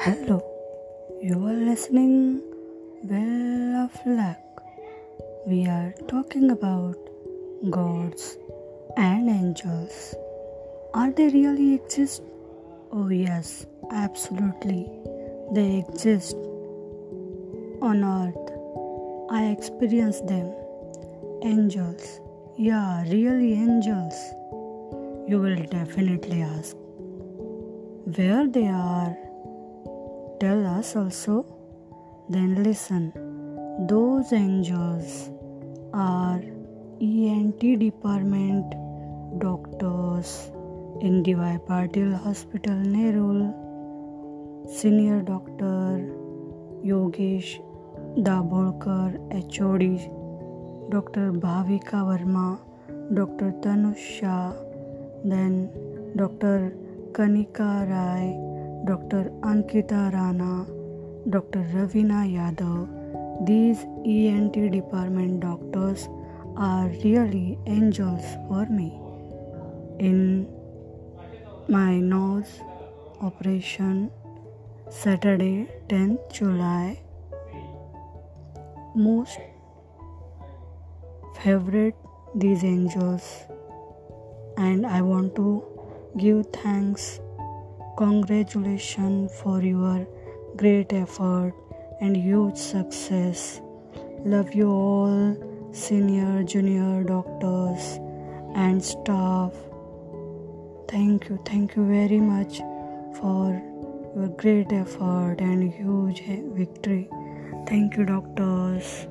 Hello, you are listening Well of Luck. We are talking about gods and angels. Are they really exist? Oh yes, absolutely. They exist on earth. I experience them. Angels. Yeah, really angels. You will definitely ask where they are Tell us also, then listen. Those angels are ENT department doctors in DY Patil Hospital, Nerul, senior doctor Yogesh Dabholkar hod O bhavika verma Bhavika tanusha then Tanush kanika rai Dr. Ankita Rana, Dr. Ravina Yadav. These ENT department doctors are really angels for me. In my nose operation, Saturday, 10th July, most favorite these angels, and I want to give thanks Congratulations for your great effort and huge success. Love you all, senior, junior doctors and staff. Thank you, thank you very much for your great effort and huge victory. Thank you, doctors.